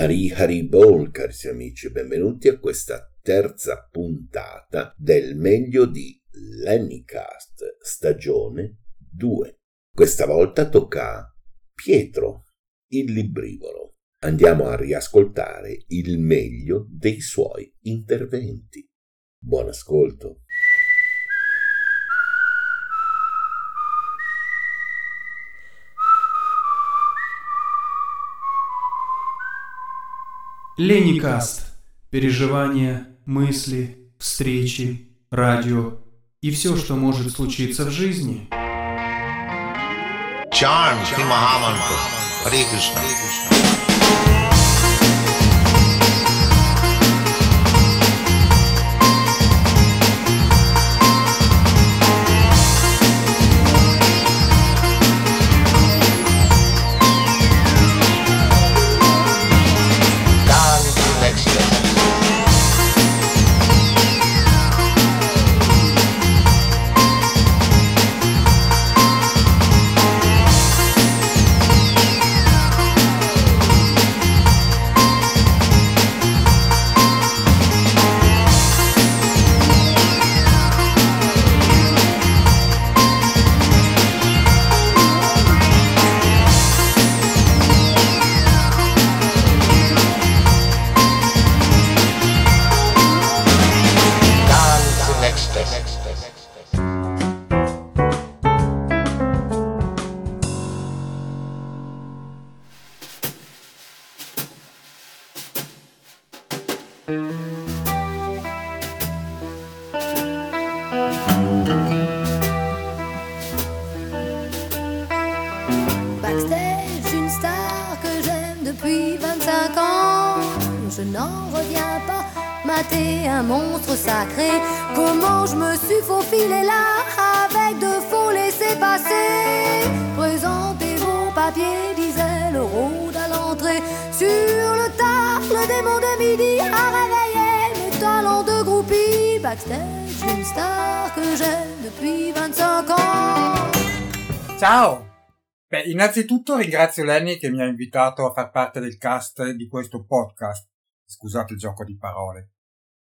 Hari Hari Bol, carissimi amici, benvenuti a questa terza puntata del meglio di Lennycast, stagione 2. Questa volta tocca a Pietro, il librivoro. Andiamo a riascoltare il meglio dei suoi interventi. Buon ascolto. Леникаст. Переживания, мысли, встречи, радио и все, что может случиться в жизни. Charms, Mahamantra, Hare Krishna. Backstage, une star que j'aime depuis 25 ans. Ciao! Beh, innanzitutto ringrazio Lenny che mi ha invitato a far parte del cast di questo podcast. Scusate il gioco di parole.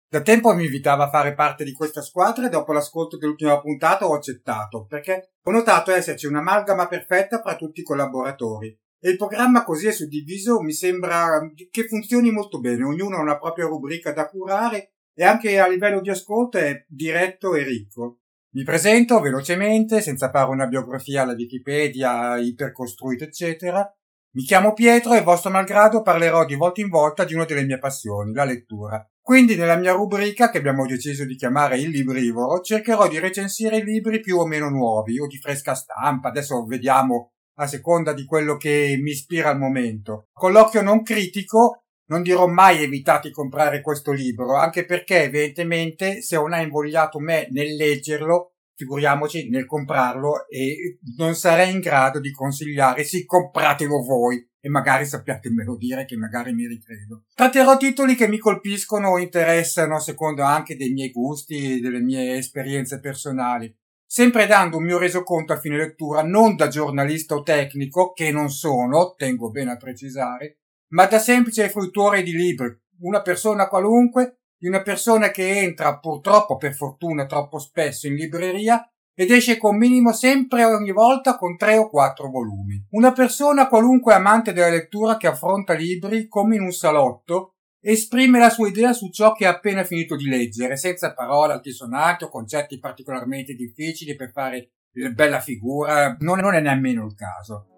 Da tempo mi invitava a fare parte di questa squadra e dopo l'ascolto dell'ultima puntata ho accettato, perché ho notato esserci un'amalgama perfetta fra tutti i collaboratori. E il programma così è suddiviso mi sembra che funzioni molto bene, ognuno ha una propria rubrica da curare e anche a livello di ascolto è diretto e ricco. Mi presento velocemente, senza fare una biografia alla Wikipedia, ipercostruita, eccetera. Mi chiamo Pietro e vostro malgrado parlerò di volta in volta di una delle mie passioni, la lettura. Quindi nella mia rubrica, che abbiamo deciso di chiamare il librivoro, cercherò di recensire libri più o meno nuovi o di fresca stampa, adesso vediamo a seconda di quello che mi ispira al momento. Con l'occhio non critico non dirò mai evitate di comprare questo libro, anche perché evidentemente se non ha invogliato me nel leggerlo, figuriamoci nel comprarlo e non sarei in grado di consigliare sì, compratelo voi e magari sappiatemelo dire che magari mi ricredo. Tratterò titoli che mi colpiscono o interessano secondo anche dei miei gusti e delle mie esperienze personali. Sempre dando un mio resoconto a fine lettura non da giornalista o tecnico, che non sono, tengo bene a precisare, ma da semplice fruitore di libri, una persona qualunque, di una persona che entra purtroppo per fortuna troppo spesso in libreria ed esce con minimo sempre ogni volta con tre o quattro volumi. Una persona qualunque amante della lettura che affronta libri come in un salotto esprime la sua idea su ciò che ha appena finito di leggere, senza parole altisonanti o concetti particolarmente difficili per fare bella figura, non è nemmeno il caso.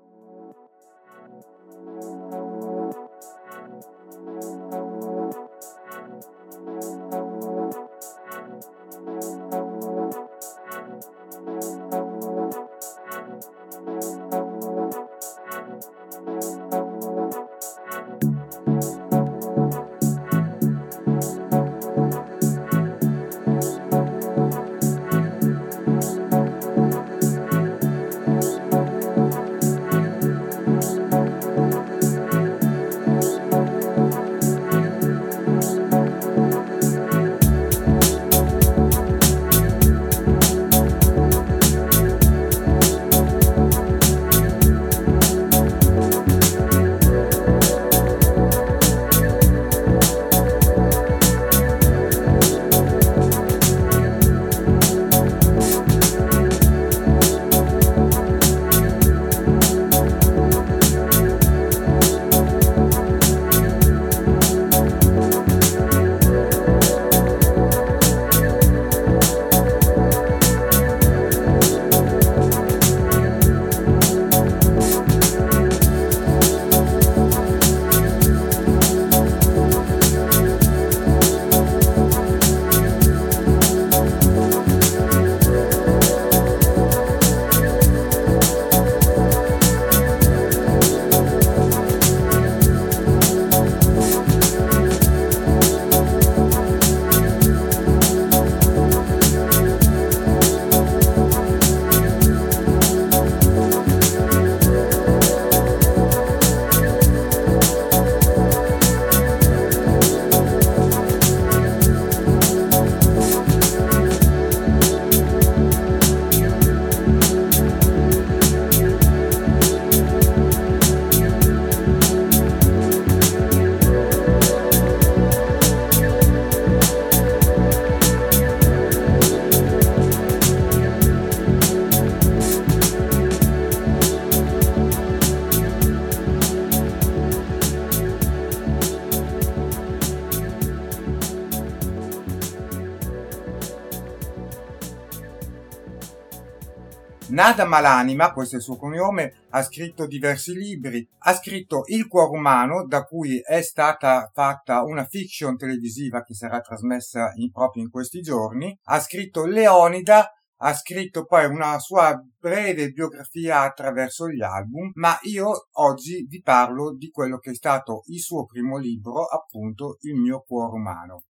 Nada Malanima, questo è il suo cognome, ha scritto diversi libri, ha scritto Il cuore umano, da cui è stata fatta una fiction televisiva che sarà trasmessa in, proprio in questi giorni, ha scritto Leonida, ha scritto poi una sua breve biografia attraverso gli album, ma io oggi vi parlo di quello che è stato il suo primo libro, appunto Il mio cuore umano.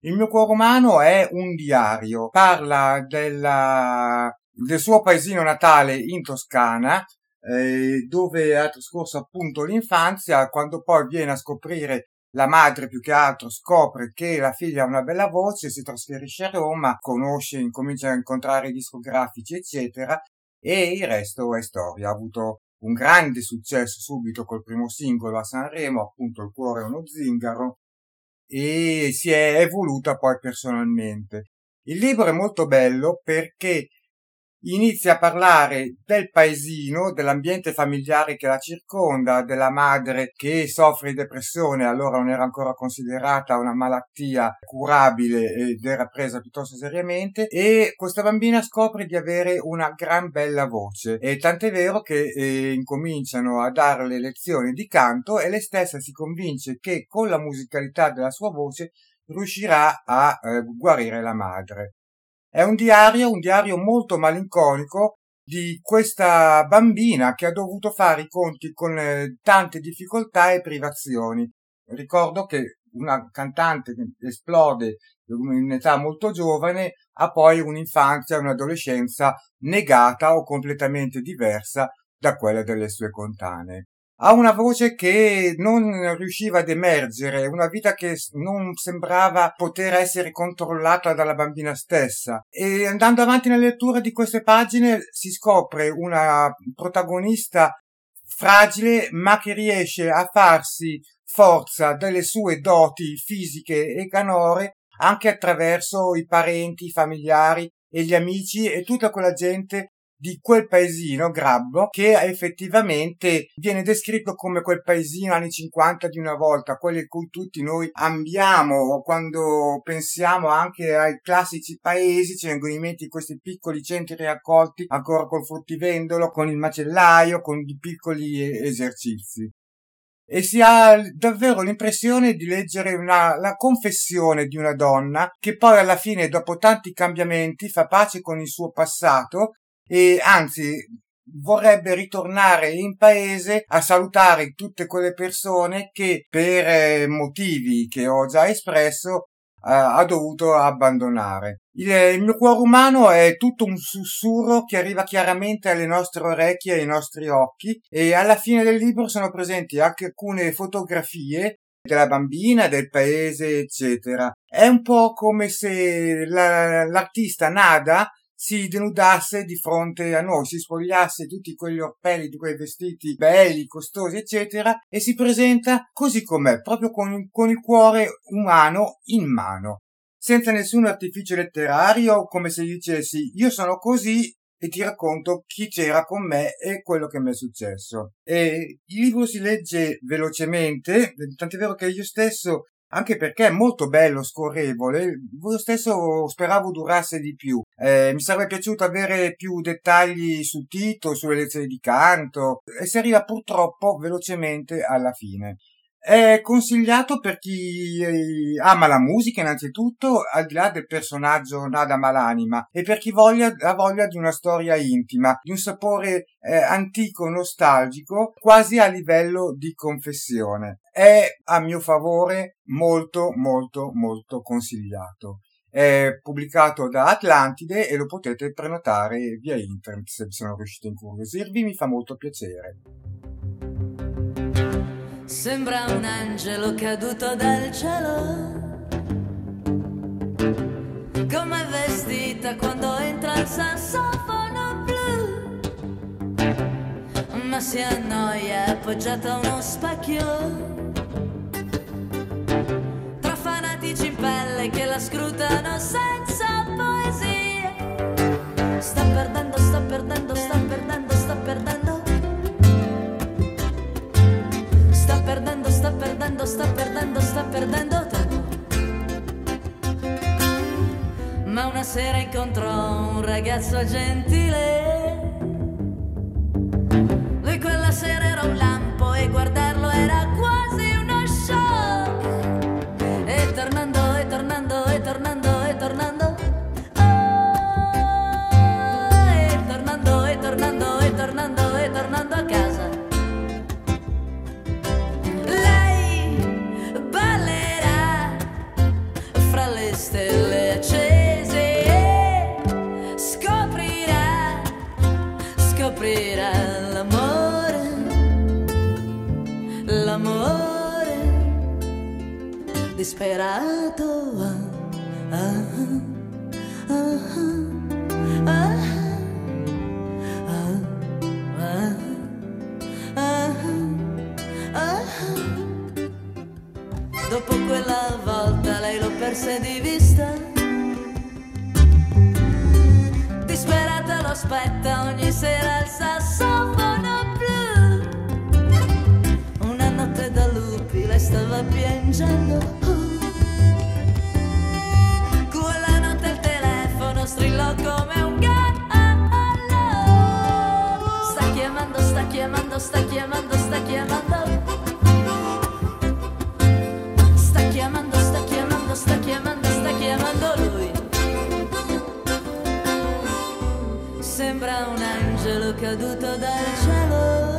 Il mio cuore umano è un diario, parla della, del suo paesino natale in Toscana, eh, dove ha trascorso appunto l'infanzia, quando poi viene a scoprire la madre più che altro scopre che la figlia ha una bella voce, si trasferisce a Roma, conosce, incomincia a incontrare i discografici, eccetera, e il resto è storia. Ha avuto un grande successo subito col primo singolo a Sanremo, appunto Il cuore è uno zingaro, e si è evoluta poi personalmente. Il libro è molto bello perché inizia a parlare del paesino, dell'ambiente familiare che la circonda, della madre che soffre di depressione, allora non era ancora considerata una malattia curabile ed era presa piuttosto seriamente e questa bambina scopre di avere una gran bella voce e tant'è vero che eh, incominciano a darle lezioni di canto e lei stessa si convince che con la musicalità della sua voce riuscirà a eh, guarire la madre. È un diario, un diario molto malinconico di questa bambina che ha dovuto fare i conti con eh, tante difficoltà e privazioni. Ricordo che una cantante che esplode in età molto giovane ha poi un'infanzia un'adolescenza negata o completamente diversa da quella delle sue contanee ha una voce che non riusciva ad emergere, una vita che non sembrava poter essere controllata dalla bambina stessa. E andando avanti nella lettura di queste pagine si scopre una protagonista fragile ma che riesce a farsi forza delle sue doti fisiche e canore anche attraverso i parenti, i familiari e gli amici e tutta quella gente di quel paesino Grabbo che effettivamente viene descritto come quel paesino anni 50 di una volta, quello in cui tutti noi ambiamo quando pensiamo anche ai classici paesi, ci vengono in mente questi piccoli centri raccolti ancora col fruttivendolo, con il macellaio, con i piccoli esercizi. E si ha davvero l'impressione di leggere una, la confessione di una donna che poi alla fine, dopo tanti cambiamenti, fa pace con il suo passato e anzi vorrebbe ritornare in paese a salutare tutte quelle persone che per eh, motivi che ho già espresso eh, ha dovuto abbandonare. Il, il, mio cuore umano è tutto un sussurro che arriva chiaramente alle nostre orecchie e ai nostri occhi e alla fine del libro sono presenti anche alcune fotografie della bambina, del paese, eccetera. È un po' come se la, l'artista Nada si denudasse di fronte a noi, si spogliasse tutti quegli orpelli di quei vestiti belli, costosi, eccetera, e si presenta così com'è, proprio con, con il cuore umano in mano, senza nessun artificio letterario, come se dicessi io sono così e ti racconto chi c'era con me e quello che mi è successo. E il libro si legge velocemente, tant'è vero che io stesso anche perché è molto bello, scorrevole. Io stesso speravo durasse di più. Eh, mi sarebbe piaciuto avere più dettagli su Tito, sulle lezioni di canto, e si arriva purtroppo velocemente alla fine. È consigliato per chi eh, ama la musica innanzitutto, al di là del personaggio Nada Malanima, e per chi voglia, ha voglia di una storia intima, di un sapore eh, antico, nostalgico, quasi a livello di confessione. È a mio favore molto, molto, molto consigliato. È pubblicato da Atlantide e lo potete prenotare via internet se sono riuscito a incuriosirvi, mi fa molto piacere. Sembra un angelo caduto dal cielo. Come vestita quando entra il sassofono blu. Ma si annoia appoggiata a uno specchio. Tra fanatici in pelle che la scrutano senza poesia. Sta perdendo, sta perdendo, sta perdendo, perdendo, sta perdendo, sta perdendo tempo. Ma una sera incontrò un ragazzo gentile. Lui quella sera era un lampo e guardarlo era disperato. Ah, ah, ah, ah, ah, ah, ah. Dopo quella volta lei lo perse di vista. Disperata lo aspetta ogni sera al sassofono blu. Una notte da lupi lei stava piangendo. Come un gallo. Sta chiamando, sta chiamando, sta chiamando, sta chiamando. Sta chiamando, sta chiamando, sta chiamando, sta chiamando lui. Sembra un angelo caduto dal cielo.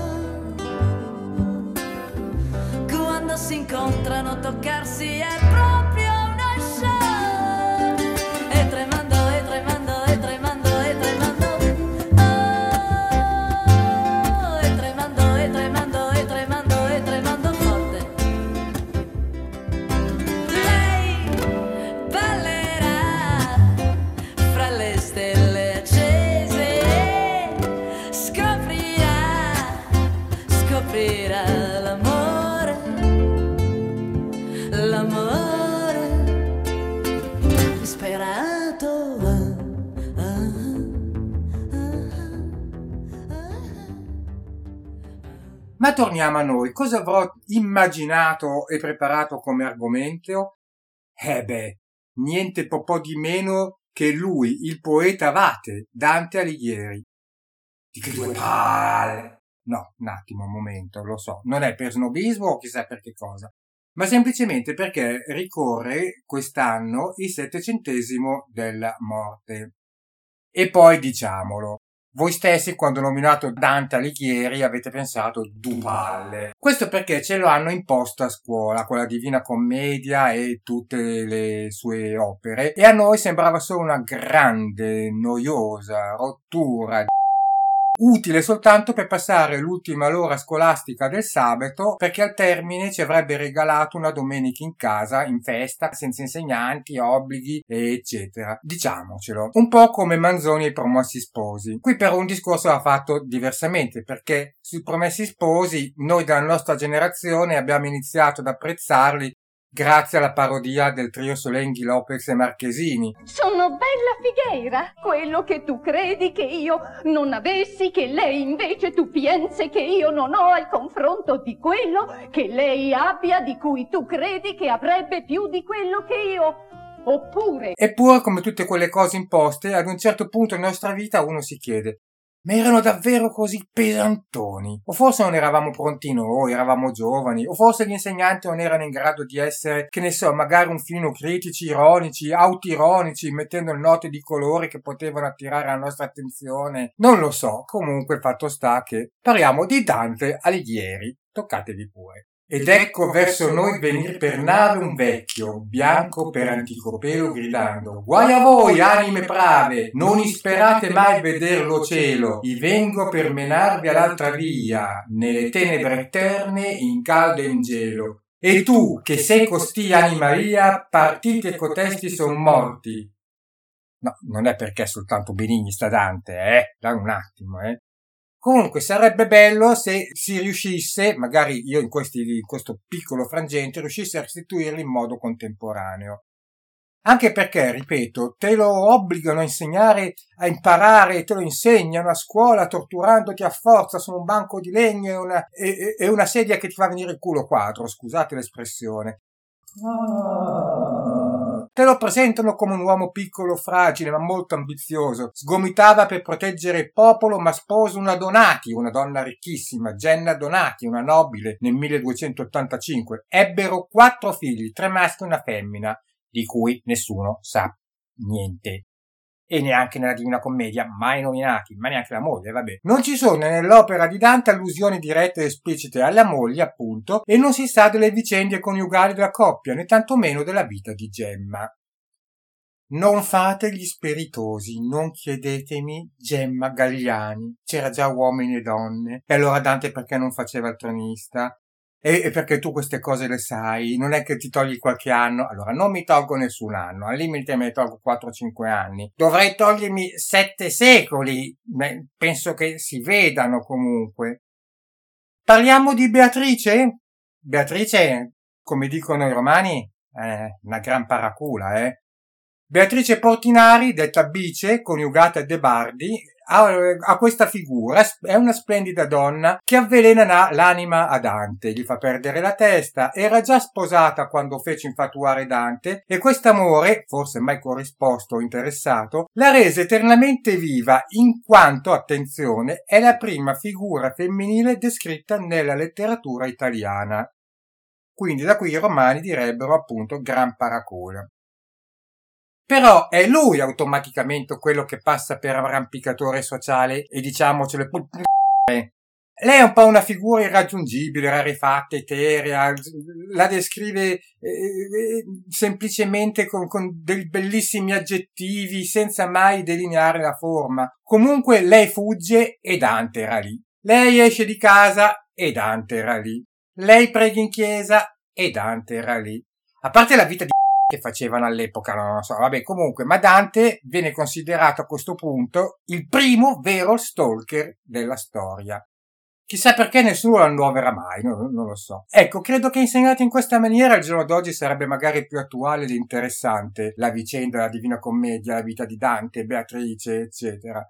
Quando si incontrano toccarsi è proprio Ma torniamo a noi. Cosa avrò immaginato e preparato come argomento? Eh beh, niente po' po' di meno che lui, il poeta Vate, Dante Alighieri. Di che due palle! No, un attimo, un momento, lo so. Non è per snobismo o chissà per che cosa, ma semplicemente perché ricorre quest'anno il settecentesimo della morte. E poi diciamolo, voi stessi quando ho nominato Dante Alighieri avete pensato due palle. Questo perché ce lo hanno imposto a scuola, con la Divina Commedia e tutte le sue opere, e a noi sembrava solo una grande, noiosa rottura utile soltanto per passare l'ultima l'ora scolastica del sabato perché al termine ci avrebbe regalato una domenica in casa, in festa, senza insegnanti, obblighi, eccetera. Diciamocelo. Un po' come Manzoni e i promessi sposi. Qui però un discorso va fatto diversamente perché sui promessi sposi noi della nostra generazione abbiamo iniziato ad apprezzarli grazie alla parodia del trio Solenghi, Lopez e Marchesini. Sono bella figheira, quello che tu credi che io non avessi, che lei invece tu pensi che io non ho al confronto di quello che lei abbia, di cui tu credi che avrebbe più di quello che io. Oppure Eppure, come tutte quelle cose imposte, ad un certo punto nella nostra vita uno si chiede ma erano davvero così pesantoni? O forse non eravamo pronti noi, eravamo giovani, o forse gli insegnanti non erano in grado di essere, che ne so, magari un filino critici, ironici, autironici, mettendo note di colore che potevano attirare la nostra attenzione. Non lo so, comunque fatto sta che parliamo di Dante Alighieri. Toccatevi pure. Ed ecco verso noi venir per nave un vecchio, bianco per antico pelo, gridando Guai a voi, anime brave, non isperate mai veder lo cielo, i vengo per menarvi all'altra via, nelle tenebre eterne, in caldo e in gelo. E tu, che sei costì anima mia, partite cotesti son morti. No, non è perché soltanto Benigni sta Dante, eh? Da un attimo, eh? Comunque sarebbe bello se si riuscisse, magari io in, questi, in questo piccolo frangente, riuscisse a restituirli in modo contemporaneo. Anche perché, ripeto, te lo obbligano a insegnare, a imparare, te lo insegnano a scuola torturandoti a forza su un banco di legno e una, e, e una sedia che ti fa venire il culo quadro, scusate l'espressione. Te lo presentano come un uomo piccolo, fragile, ma molto ambizioso. Sgomitava per proteggere il popolo, ma sposa una Donati, una donna ricchissima, Jenna Donati, una nobile, nel 1285. Ebbero quattro figli, tre maschi e una femmina, di cui nessuno sa niente e neanche nella Divina Commedia, mai nominati, ma neanche la moglie, vabbè. Non ci sono nell'opera di Dante allusioni dirette ed esplicite alla moglie, appunto, e non si sa delle vicende coniugali della coppia, né tantomeno della vita di Gemma. Non fate gli spiritosi, non chiedetemi Gemma Gagliani. C'era già uomini e donne. E allora Dante perché non faceva il tronista? E, perché tu queste cose le sai, non è che ti togli qualche anno, allora non mi tolgo nessun anno, al limite me ne tolgo 4-5 anni, dovrei togliermi 7 secoli, Beh, penso che si vedano comunque. Parliamo di Beatrice? Beatrice, come dicono i romani, è una gran paracula, eh. Beatrice Portinari, detta Bice, coniugata De Bardi, ha, ha, questa figura, è una splendida donna che avvelena l'anima a Dante, gli fa perdere la testa, era già sposata quando fece infatuare Dante e quest'amore, forse mai corrisposto o interessato, la rese eternamente viva in quanto, attenzione, è la prima figura femminile descritta nella letteratura italiana. Quindi da qui i romani direbbero appunto gran paracola. Però è lui automaticamente quello che passa per arrampicatore sociale e diciamocelo lei è un po' una figura irraggiungibile, rarefatta, eterea, la descrive eh, eh, semplicemente con, con dei bellissimi aggettivi senza mai delineare la forma. Comunque lei fugge e Dante era lì. Lei esce di casa e Dante era lì. Lei prega in chiesa e Dante era lì. A parte la vita di che facevano all'epoca, non lo so, vabbè, comunque, ma Dante viene considerato a questo punto il primo vero stalker della storia. Chissà perché nessuno lo annovera mai, non, non, lo so. Ecco, credo che insegnato in questa maniera al giorno d'oggi sarebbe magari più attuale ed interessante la vicenda della Divina Commedia, la vita di Dante, Beatrice, eccetera.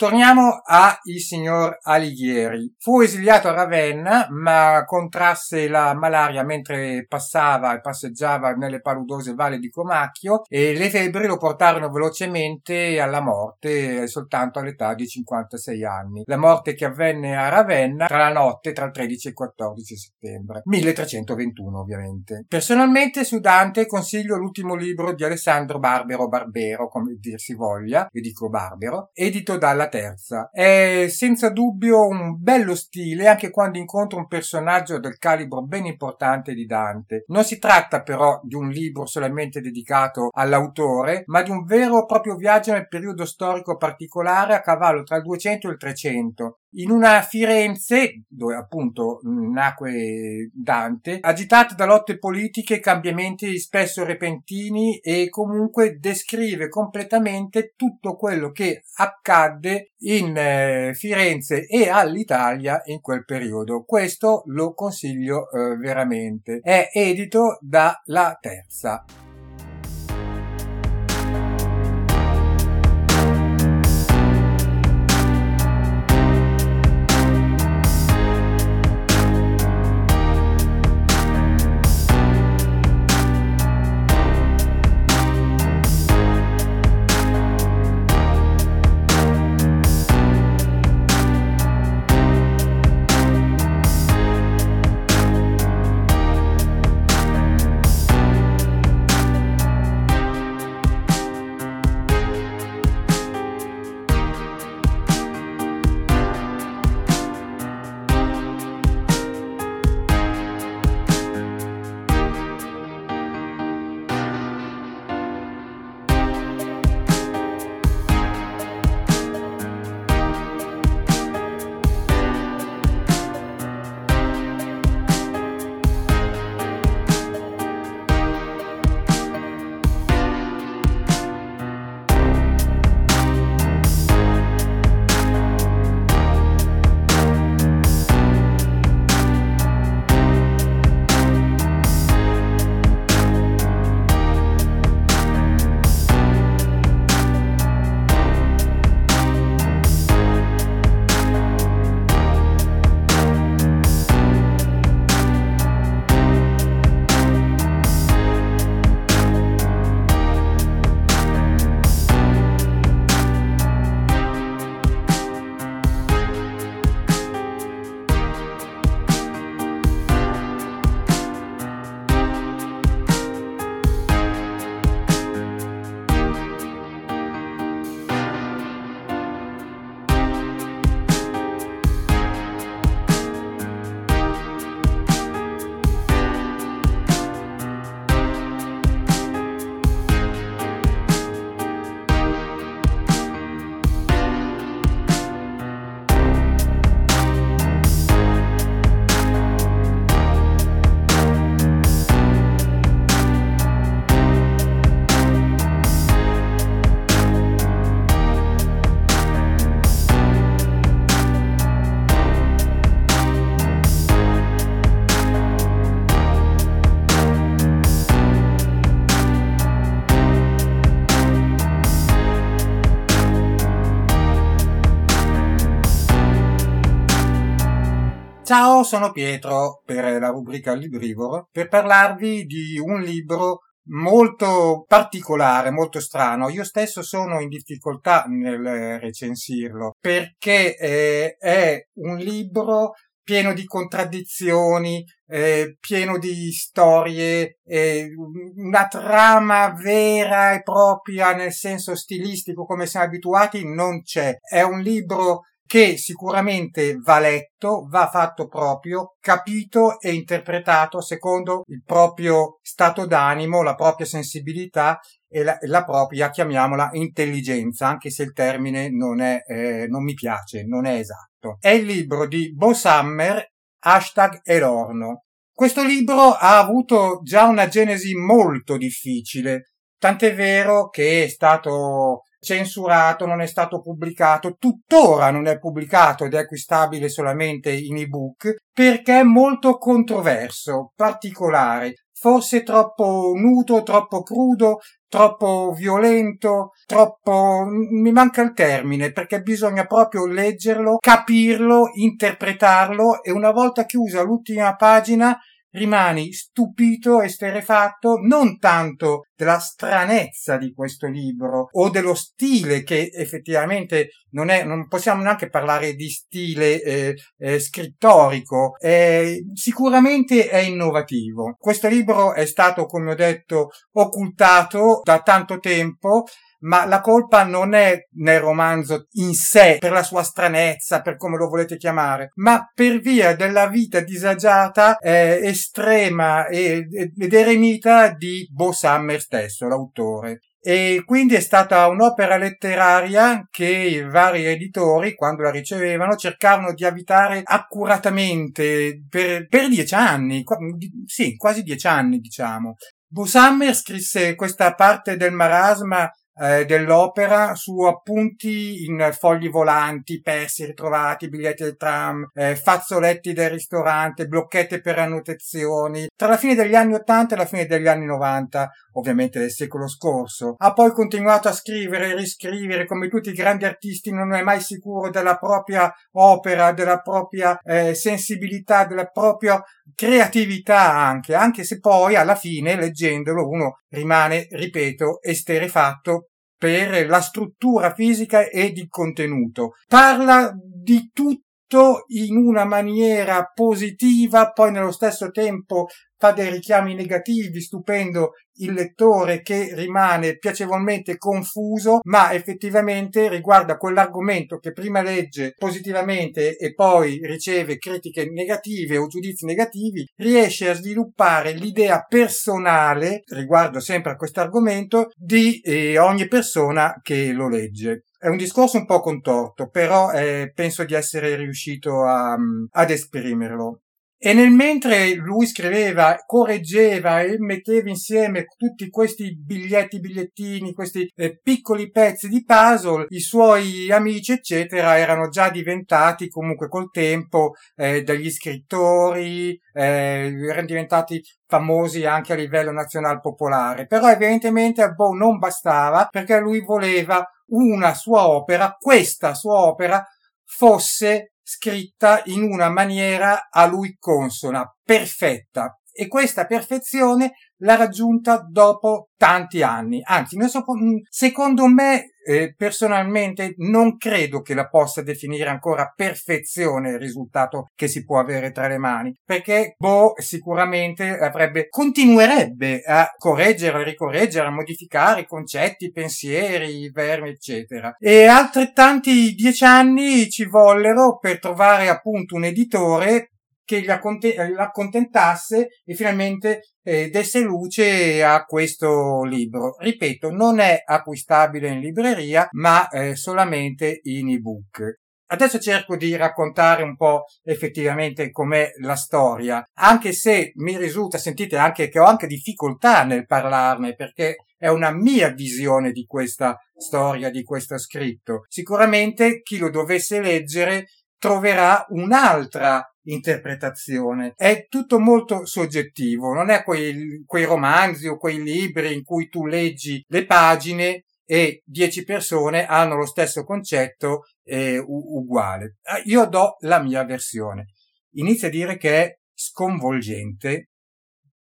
Torniamo a il signor Alighieri. Fu esiliato a Ravenna, ma contrasse la malaria mentre passava e passeggiava nelle paludose valli di Comacchio e le febbri lo portarono velocemente alla morte soltanto all'età di 56 anni. La morte che avvenne a Ravenna tra la notte tra il 13 e il 14 settembre. 1321 ovviamente. Personalmente su Dante consiglio l'ultimo libro di Alessandro Barbero Barbero, come dir si voglia, vi dico Barbero, edito dalla terza. È senza dubbio un bello stile anche quando incontra un personaggio del calibro ben importante di Dante. Non si tratta però di un libro solamente dedicato all'autore, ma di un vero e proprio viaggio nel periodo storico particolare a cavallo tra il 200 e il 300, in una Firenze, dove appunto nacque Dante, agitata da lotte politiche e cambiamenti spesso repentini e comunque descrive completamente tutto quello che accadde in eh, Firenze e all'Italia in quel periodo. Questo lo consiglio eh, veramente. È edito da La Terza. Ciao, sono Pietro per la rubrica Librivoro per parlarvi di un libro molto particolare, molto strano. Io stesso sono in difficoltà nel recensirlo perché eh, è un libro pieno di contraddizioni, eh, pieno di storie, eh, una trama vera e propria nel senso stilistico come siamo abituati non c'è. È un libro che sicuramente va letto, va fatto proprio, capito e interpretato secondo il proprio stato d'animo, la propria sensibilità e la, la propria, chiamiamola, intelligenza, anche se il termine non è, eh, non mi piace, non è esatto. È il libro di Bo Summer, hashtag Elorno. Questo libro ha avuto già una genesi molto difficile, tant'è vero che è stato censurato, non è stato pubblicato, tuttora non è pubblicato ed è acquistabile solamente in ebook perché è molto controverso, particolare, forse troppo nudo, troppo crudo, troppo violento, troppo... mi manca il termine perché bisogna proprio leggerlo, capirlo, interpretarlo e una volta chiusa l'ultima pagina rimani stupito e sterefatto non tanto della stranezza di questo libro o dello stile che effettivamente non è, non possiamo neanche parlare di stile eh, eh, scrittorico, eh, sicuramente è innovativo. Questo libro è stato, come ho detto, occultato da tanto tempo ma la colpa non è nel romanzo in sé, per la sua stranezza, per come lo volete chiamare, ma per via della vita disagiata, eh, estrema ed eremita di Bo Summer stesso, l'autore. E quindi è stata un'opera letteraria che i vari editori, quando la ricevevano, cercarono di avvitare accuratamente per, per dieci anni, sì, quasi dieci anni, diciamo. Bo Summer scrisse questa parte del marasma eh, dell'opera su appunti in fogli volanti, persi ritrovati, biglietti del tram, eh, fazzoletti del ristorante, blocchette per annotazioni, tra la fine degli anni 80 e la fine degli anni 90, ovviamente del secolo scorso. Ha poi continuato a scrivere e riscrivere, come tutti i grandi artisti non è mai sicuro della propria opera, della propria eh, sensibilità, della propria creatività anche, anche se poi alla fine, leggendolo, uno rimane, ripeto, esterefatto per la struttura fisica e di contenuto. Parla di tutto in una maniera positiva, poi nello stesso tempo fa dei richiami negativi, stupendo il lettore che rimane piacevolmente confuso, ma effettivamente riguarda quell'argomento che prima legge positivamente e poi riceve critiche negative o giudizi negativi, riesce a sviluppare l'idea personale riguardo sempre a questo argomento di eh, ogni persona che lo legge. È un discorso un po' contorto, però eh, penso di essere riuscito a, ad esprimerlo. E nel mentre lui scriveva, correggeva e metteva insieme tutti questi biglietti, bigliettini, questi eh, piccoli pezzi di puzzle, i suoi amici, eccetera, erano già diventati comunque col tempo eh, degli scrittori, eh, erano diventati famosi anche a livello nazional popolare. Però evidentemente a Bo non bastava perché lui voleva una sua opera, questa sua opera fosse scritta in una maniera a lui consona, perfetta. E questa perfezione l'ha raggiunta dopo tanti anni. Anzi, secondo me, eh, personalmente, non credo che la possa definire ancora perfezione il risultato che si può avere tra le mani, perché Bo sicuramente avrebbe, continuerebbe a correggere, a ricorreggere, a modificare i concetti, i pensieri, i vermi, eccetera. E altrettanti dieci anni ci vollero per trovare appunto un editore che l'accontentasse e finalmente eh, desse luce a questo libro. Ripeto, non è acquistabile in libreria, ma eh, solamente in ebook. Adesso cerco di raccontare un po' effettivamente com'è la storia, anche se mi risulta, sentite anche che ho anche difficoltà nel parlarne perché è una mia visione di questa storia, di questo scritto. Sicuramente chi lo dovesse leggere troverà un'altra interpretazione. È tutto molto soggettivo, non è quei, quei romanzi o quei libri in cui tu leggi le pagine e dieci persone hanno lo stesso concetto eh, uguale. Ah, io do la mia versione. inizia a dire che è sconvolgente,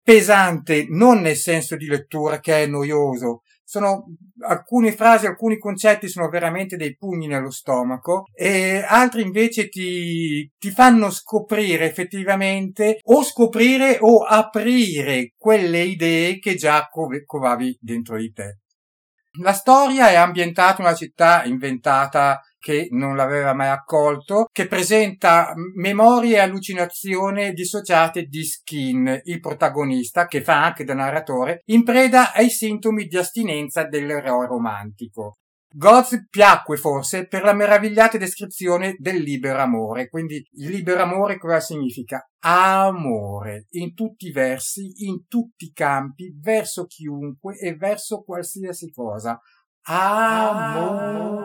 pesante non nel senso di lettura che è noioso, sono alcune frasi, alcuni concetti sono veramente dei pugni nello stomaco e altri invece ti, ti fanno scoprire effettivamente o scoprire o aprire quelle idee che già covavi dentro di te. La storia è ambientata in una città inventata che non l'aveva mai accolto, che presenta memorie e allucinazioni dissociate di Skin, il protagonista, che fa anche da narratore, in preda ai sintomi di astinenza dell'eroe romantico. Goz piacque forse per la meravigliata descrizione del libero amore. Quindi il libero amore cosa significa? Amore in tutti i versi, in tutti i campi, verso chiunque e verso qualsiasi cosa. Amore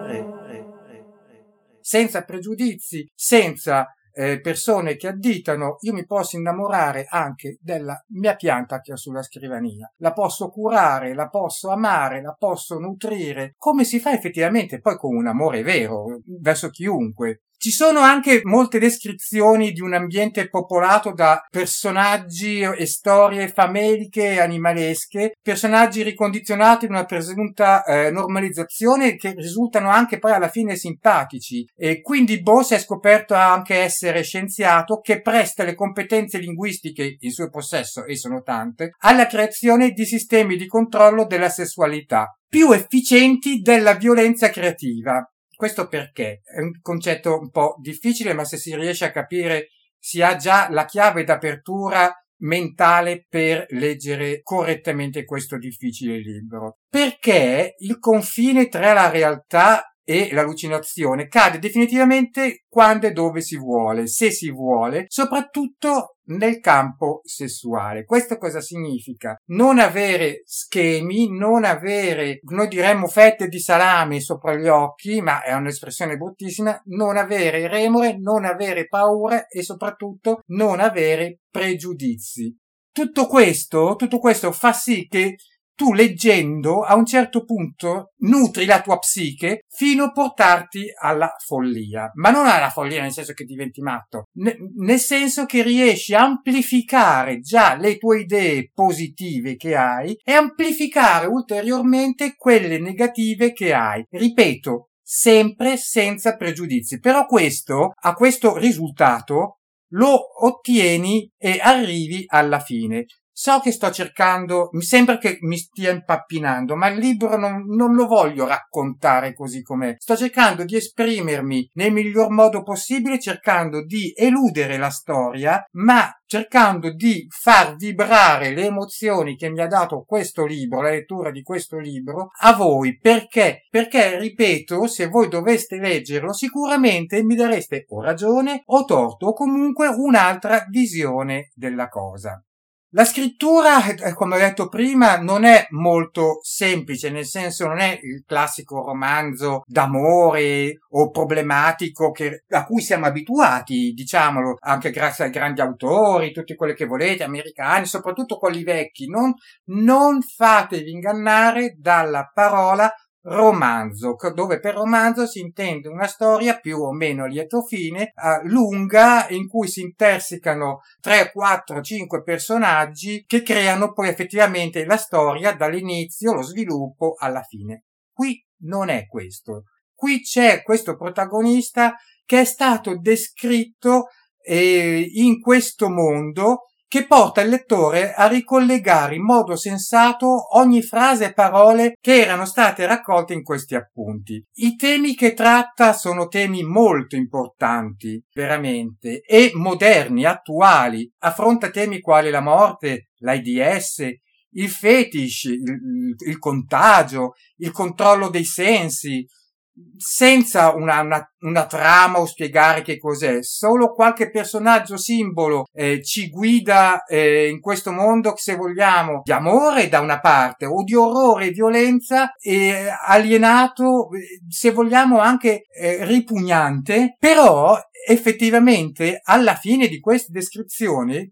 senza pregiudizi, senza eh, persone che additano, io mi posso innamorare anche della mia pianta che ho sulla scrivania. La posso curare, la posso amare, la posso nutrire, come si fa effettivamente poi con un amore vero verso chiunque. Ci sono anche molte descrizioni di un ambiente popolato da personaggi e storie fameliche e animalesche, personaggi ricondizionati in una presunta eh, normalizzazione che risultano anche poi alla fine simpatici. E quindi Boss è scoperto anche essere scienziato che presta le competenze linguistiche in suo possesso, e sono tante, alla creazione di sistemi di controllo della sessualità più efficienti della violenza creativa. Questo perché? È un concetto un po' difficile, ma se si riesce a capire si ha già la chiave d'apertura mentale per leggere correttamente questo difficile libro. Perché il confine tra la realtà e l'allucinazione cade definitivamente quando e dove si vuole, se si vuole, soprattutto nel campo sessuale. Questo cosa significa? Non avere schemi, non avere, noi diremmo fette di salame sopra gli occhi, ma è un'espressione bruttissima, non avere remore, non avere paura e soprattutto non avere pregiudizi. Tutto questo, tutto questo fa sì che tu leggendo a un certo punto nutri la tua psiche fino a portarti alla follia. Ma non alla follia nel senso che diventi matto, ne- nel senso che riesci a amplificare già le tue idee positive che hai e amplificare ulteriormente quelle negative che hai. Ripeto, sempre senza pregiudizi. Però questo, a questo risultato, lo ottieni e arrivi alla fine. So che sto cercando, mi sembra che mi stia impappinando, ma il libro non, non lo voglio raccontare così com'è. Sto cercando di esprimermi nel miglior modo possibile, cercando di eludere la storia, ma cercando di far vibrare le emozioni che mi ha dato questo libro, la lettura di questo libro, a voi. Perché? Perché, ripeto, se voi doveste leggerlo, sicuramente mi dareste o ragione o torto o comunque un'altra visione della cosa. La scrittura, eh, come ho detto prima, non è molto semplice, nel senso non è il classico romanzo d'amore o problematico che, a cui siamo abituati, diciamolo, anche grazie ai grandi autori, tutti quelli che volete, americani, soprattutto quelli vecchi. Non, non fatevi ingannare dalla parola romanzo, dove per romanzo si intende una storia più o meno a lieto fine, eh, lunga, in cui si intersecano 3, 4, 5 personaggi che creano poi effettivamente la storia dall'inizio, lo sviluppo alla fine. Qui non è questo. Qui c'è questo protagonista che è stato descritto eh, in questo mondo che porta il lettore a ricollegare in modo sensato ogni frase e parole che erano state raccolte in questi appunti. I temi che tratta sono temi molto importanti, veramente, e moderni, attuali. Affronta temi quali la morte, l'AIDS, il fetish, il, il contagio, il controllo dei sensi, senza una, una, una, trama o spiegare che cos'è, solo qualche personaggio simbolo eh, ci guida eh, in questo mondo, se vogliamo, di amore da una parte o di orrore e violenza e alienato, se vogliamo anche eh, ripugnante, però effettivamente alla fine di queste descrizioni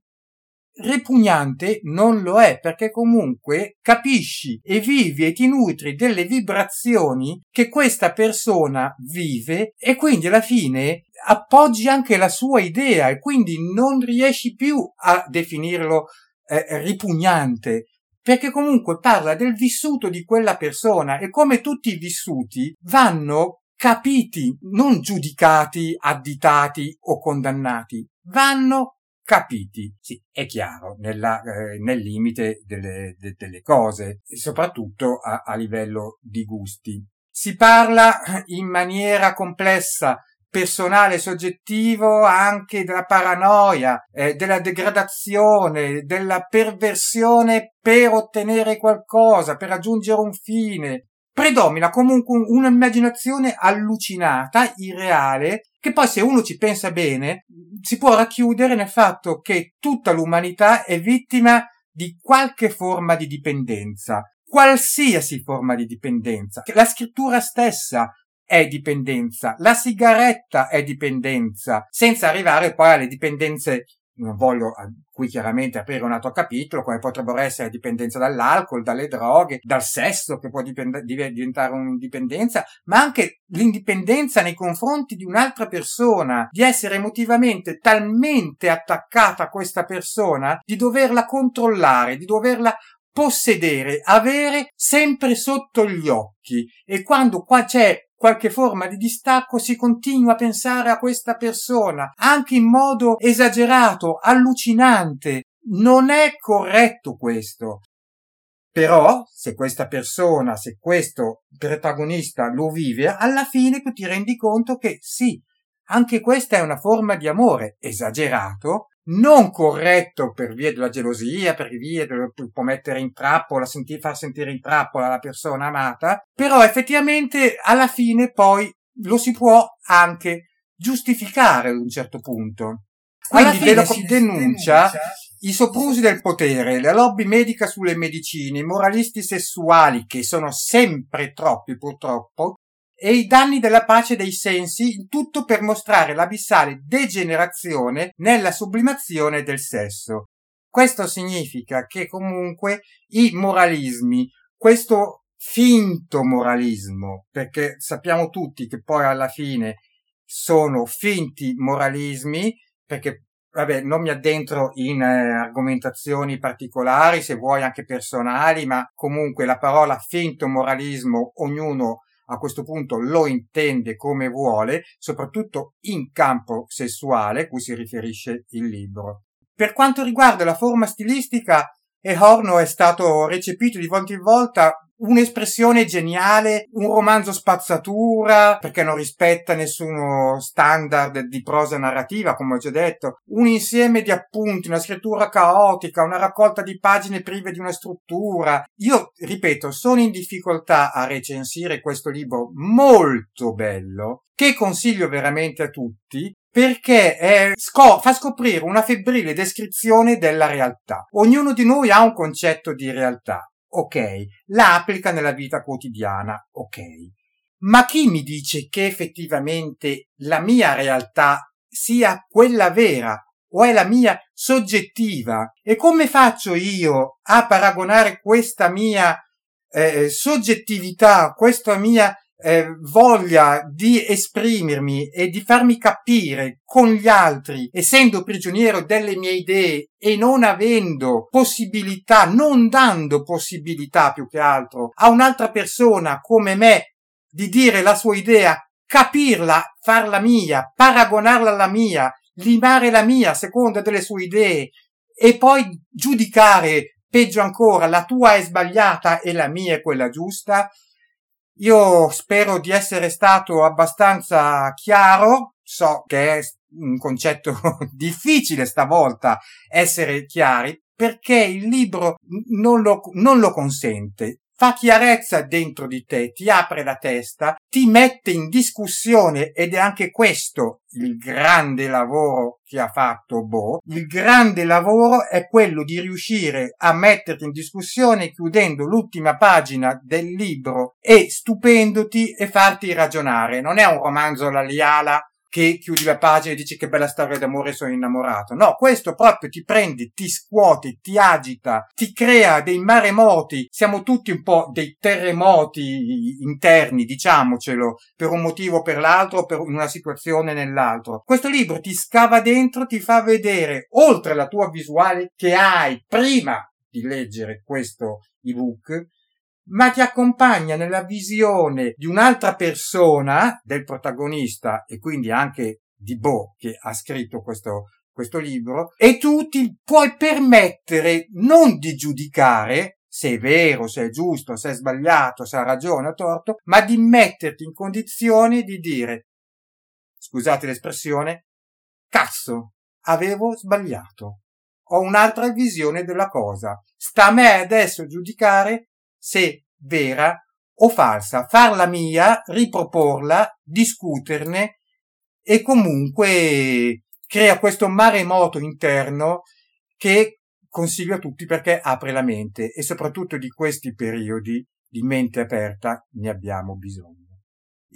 repugnante non lo è perché comunque capisci e vivi e ti nutri delle vibrazioni che questa persona vive e quindi alla fine appoggi anche la sua idea e quindi non riesci più a definirlo eh, ripugnante, perché comunque parla del vissuto di quella persona e come tutti i vissuti vanno capiti, non giudicati, additati o condannati, vanno capiti. Sì, è chiaro, nella, eh, nel limite delle, de, delle, cose, e soprattutto a, a livello di gusti. Si parla in maniera complessa personale soggettivo anche della paranoia, eh, della degradazione, della perversione per ottenere qualcosa, per raggiungere un fine. Predomina comunque un'immaginazione allucinata, irreale, che poi se uno ci pensa bene si può racchiudere nel fatto che tutta l'umanità è vittima di qualche forma di dipendenza, qualsiasi forma di dipendenza. La scrittura stessa è dipendenza, la sigaretta è dipendenza, senza arrivare poi alle dipendenze non voglio qui chiaramente aprire un altro capitolo, come potrebbero essere dipendenza dall'alcol, dalle droghe, dal sesso che può dipend- diventare un'indipendenza, ma anche l'indipendenza nei confronti di un'altra persona, di essere emotivamente talmente attaccata a questa persona, di doverla controllare, di doverla possedere, avere sempre sotto gli occhi. E quando qua c'è qualche forma di distacco si continua a pensare a questa persona, anche in modo esagerato, allucinante. Non è corretto questo. Però, se questa persona, se questo protagonista lo vive, alla fine tu ti rendi conto che sì, anche questa è una forma di amore esagerato, non corretto per via della gelosia, per via del può mettere in trappola, senti, far sentire in trappola la persona amata, però effettivamente alla fine poi lo si può anche giustificare ad un certo punto. Quindi fine si denuncia i soprusi del potere, la lobby medica sulle medicine, i moralisti sessuali, che sono sempre troppi purtroppo, e i danni della pace dei sensi, tutto per mostrare l'abissale degenerazione nella sublimazione del sesso. Questo significa che comunque i moralismi, questo finto moralismo, perché sappiamo tutti che poi alla fine sono finti moralismi, perché vabbè, non mi addentro in eh, argomentazioni particolari, se vuoi anche personali, ma comunque la parola finto moralismo ognuno a questo punto lo intende come vuole, soprattutto in campo sessuale, cui si riferisce il libro. Per quanto riguarda la forma stilistica, e Horno è stato recepito di volta in volta un'espressione geniale, un romanzo spazzatura, perché non rispetta nessuno standard di prosa narrativa, come ho già detto, un insieme di appunti, una scrittura caotica, una raccolta di pagine prive di una struttura. Io, ripeto, sono in difficoltà a recensire questo libro molto bello, che consiglio veramente a tutti, perché è, sco- fa scoprire una febbrile descrizione della realtà. Ognuno di noi ha un concetto di realtà ok, la applica nella vita quotidiana, ok. Ma chi mi dice che effettivamente la mia realtà sia quella vera o è la mia soggettiva? E come faccio io a paragonare questa mia eh, soggettività, questa mia eh, voglia di esprimermi e di farmi capire con gli altri, essendo prigioniero delle mie idee e non avendo possibilità, non dando possibilità più che altro a un'altra persona come me di dire la sua idea, capirla, farla mia, paragonarla alla mia, limare la mia a seconda delle sue idee e poi giudicare, peggio ancora, la tua è sbagliata e la mia è quella giusta, io spero di essere stato abbastanza chiaro, so che è un concetto difficile stavolta essere chiari, perché il libro non lo, non lo consente fa chiarezza dentro di te, ti apre la testa, ti mette in discussione ed è anche questo il grande lavoro che ha fatto Bo. Il grande lavoro è quello di riuscire a metterti in discussione chiudendo l'ultima pagina del libro e stupendoti e farti ragionare. Non è un romanzo la liala che chiudi la pagina e dici che bella storia d'amore sono innamorato. No, questo proprio ti prende, ti scuote, ti agita, ti crea dei maremoti. Siamo tutti un po' dei terremoti interni, diciamocelo, per un motivo o per l'altro, per una situazione nell'altro. Questo libro ti scava dentro, ti fa vedere, oltre alla tua visuale che hai prima di leggere questo ebook, ma ti accompagna nella visione di un'altra persona, del protagonista e quindi anche di Bo che ha scritto questo, questo libro, e tu ti puoi permettere non di giudicare se è vero, se è giusto, se è sbagliato, se ha ragione o torto, ma di metterti in condizione di dire, scusate l'espressione, cazzo, avevo sbagliato. Ho un'altra visione della cosa. Sta a me adesso giudicare se vera o falsa, farla mia, riproporla, discuterne e comunque crea questo maremoto interno che consiglio a tutti perché apre la mente e soprattutto di questi periodi di mente aperta ne abbiamo bisogno.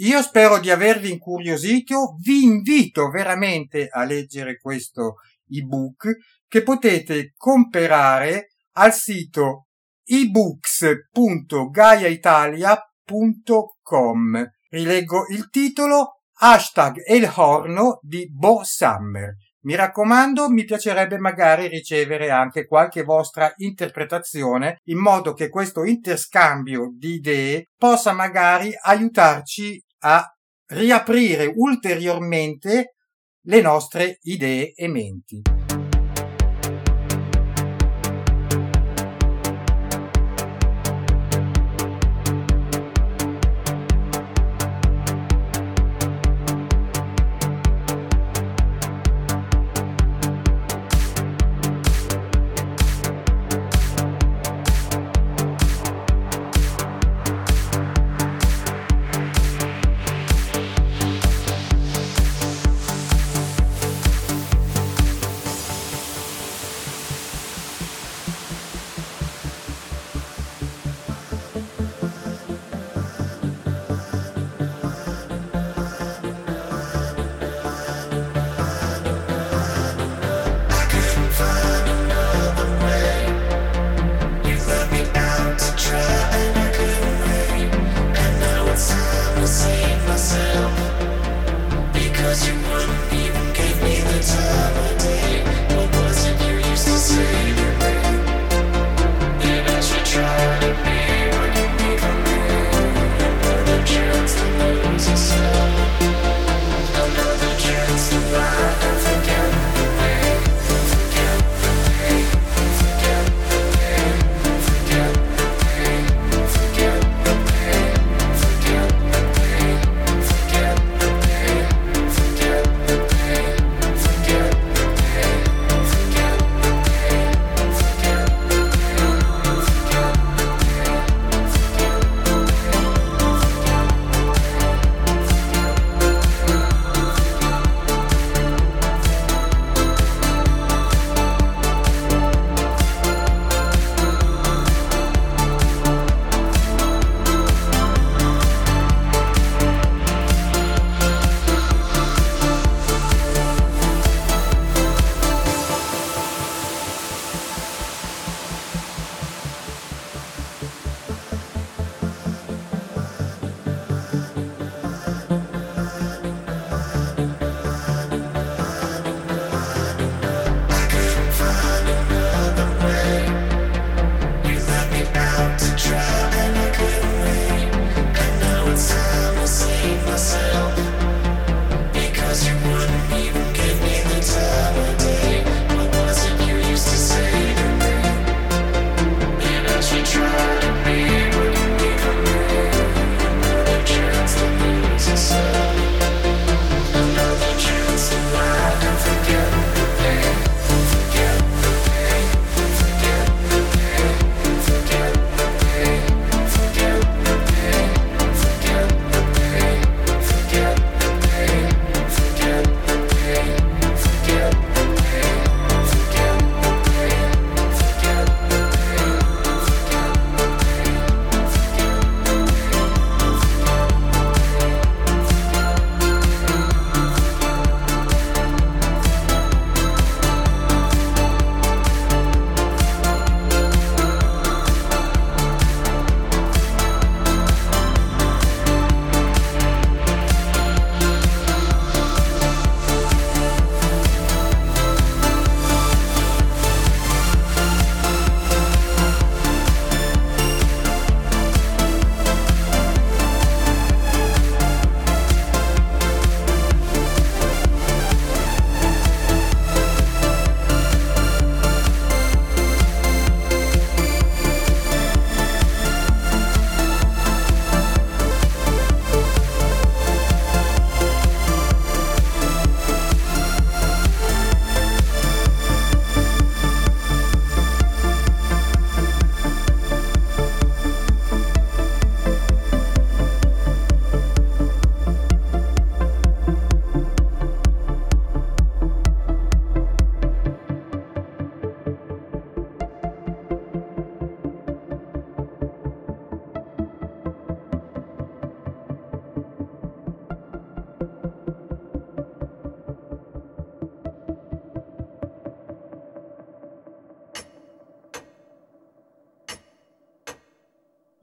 Io spero di avervi incuriosito, vi invito veramente a leggere questo ebook che potete comprare al sito ebooks.gaiaitalia.com. Rileggo il titolo hashtag El Horno di Bo Summer. Mi raccomando, mi piacerebbe magari ricevere anche qualche vostra interpretazione in modo che questo interscambio di idee possa magari aiutarci a riaprire ulteriormente le nostre idee e menti.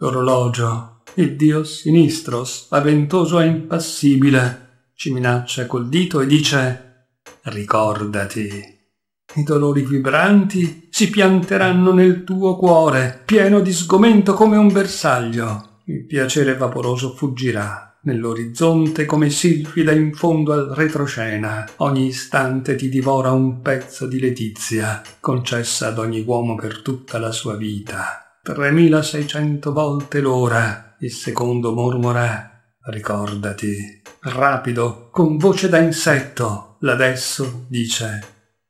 L'orologio, il dio sinistro, spaventoso e impassibile, ci minaccia col dito e dice Ricordati. I dolori vibranti si pianteranno nel tuo cuore, pieno di sgomento come un bersaglio. Il piacere vaporoso fuggirà nell'orizzonte come silfida in fondo al retroscena. Ogni istante ti divora un pezzo di letizia, concessa ad ogni uomo per tutta la sua vita. 3600 volte l'ora, il secondo mormora, ricordati. Rapido, con voce da insetto, l'adesso dice,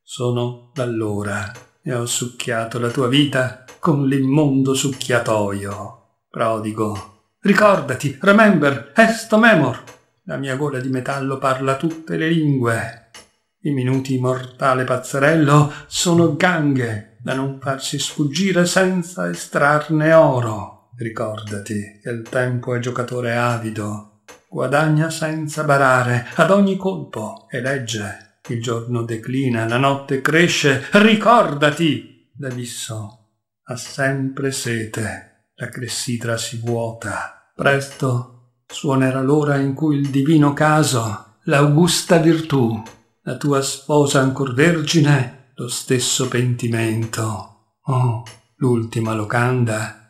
sono d'allora e ho succhiato la tua vita con l'immondo succhiatoio. Prodigo, Ricordati, remember, esto memor. La mia gola di metallo parla tutte le lingue. I minuti mortale pazzerello sono ganghe da non farsi sfuggire senza estrarne oro. Ricordati che il tempo è giocatore avido, guadagna senza barare ad ogni colpo e legge. Il giorno declina, la notte cresce, ricordati! L'abisso ha sempre sete la clessidra si vuota. Presto suonerà l'ora in cui il divino caso, l'augusta virtù, la tua sposa ancor vergine, lo stesso pentimento. Oh, l'ultima locanda.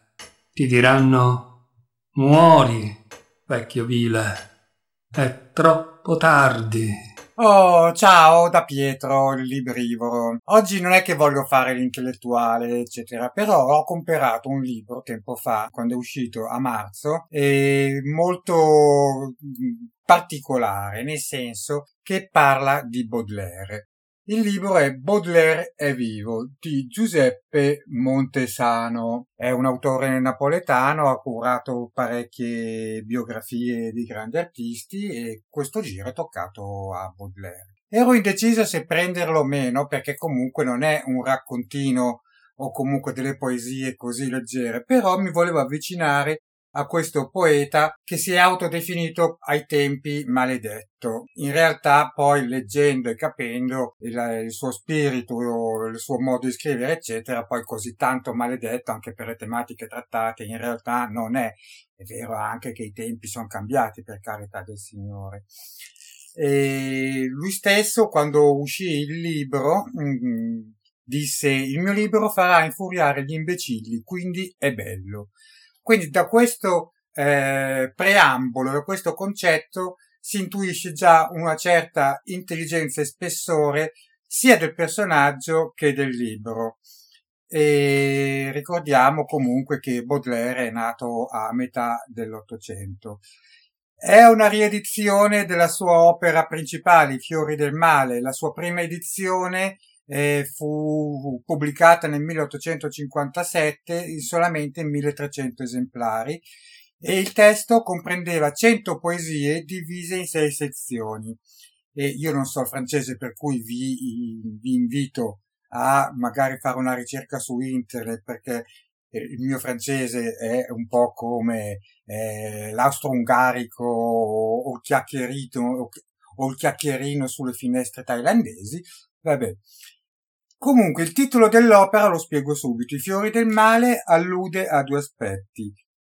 Ti diranno, muori, vecchio vile. È troppo tardi. Oh, ciao da Pietro, il librivoro. Oggi non è che voglio fare l'intellettuale, eccetera, però ho comprato un libro tempo fa, quando è uscito a marzo, e molto mm, particolare, nel senso che parla di Baudelaire. Il libro è Baudelaire è vivo di Giuseppe Montesano. È un autore napoletano, ha curato parecchie biografie di grandi artisti e questo giro è toccato a Baudelaire. Ero indeciso se prenderlo o meno perché comunque non è un raccontino o comunque delle poesie così leggere, però mi volevo avvicinare a questo poeta che si è autodefinito ai tempi maledetto. In realtà poi leggendo e capendo il, il, suo spirito, il suo modo di scrivere, eccetera, poi così tanto maledetto anche per le tematiche trattate, in realtà non è. È vero anche che i tempi sono cambiati, per carità del Signore. E lui stesso, quando uscì il libro, mm, disse il mio libro farà infuriare gli imbecilli, quindi è bello. Quindi da questo eh, preambolo, da questo concetto, si intuisce già una certa intelligenza e spessore sia del personaggio che del libro. E ricordiamo comunque che Baudelaire è nato a metà dell'Ottocento. È una riedizione della sua opera principale, I fiori del male. La sua prima edizione eh, fu pubblicata nel 1857 in solamente 1300 esemplari e il testo comprendeva 100 poesie divise in 6 sezioni. E io non so il francese per cui vi, vi invito a magari fare una ricerca su internet perché il mio francese è un po' come eh, l'austro-ungarico o il chiacchierino o il chiacchierino sulle finestre thailandesi. Vabbè. Comunque il titolo dell'opera lo spiego subito. I fiori del male allude a due aspetti.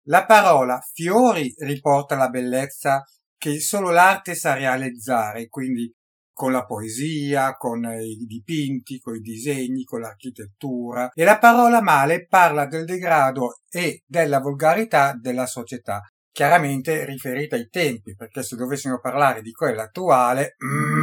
La parola fiori riporta la bellezza che solo l'arte sa realizzare, quindi con la poesia, con i dipinti, con i disegni, con l'architettura, e la parola male parla del degrado e della volgarità della società, chiaramente riferita ai tempi, perché se dovessimo parlare di quella attuale... Mm,